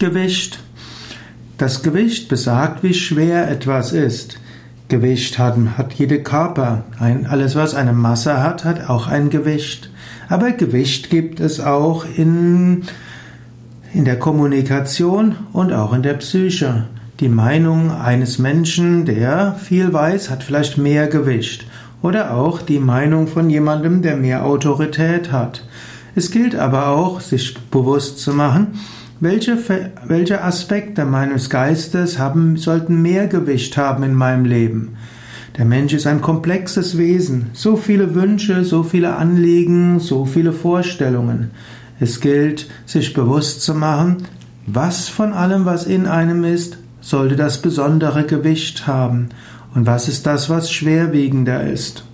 Gewicht. Das Gewicht besagt, wie schwer etwas ist. Gewicht hat, hat jede Körper. Ein, alles, was eine Masse hat, hat auch ein Gewicht. Aber Gewicht gibt es auch in, in der Kommunikation und auch in der Psyche. Die Meinung eines Menschen, der viel weiß, hat vielleicht mehr Gewicht. Oder auch die Meinung von jemandem, der mehr Autorität hat. Es gilt aber auch, sich bewusst zu machen, welche, welche Aspekte meines Geistes haben, sollten mehr Gewicht haben in meinem Leben. Der Mensch ist ein komplexes Wesen, so viele Wünsche, so viele Anliegen, so viele Vorstellungen. Es gilt, sich bewusst zu machen, was von allem, was in einem ist, sollte das besondere Gewicht haben und was ist das, was schwerwiegender ist.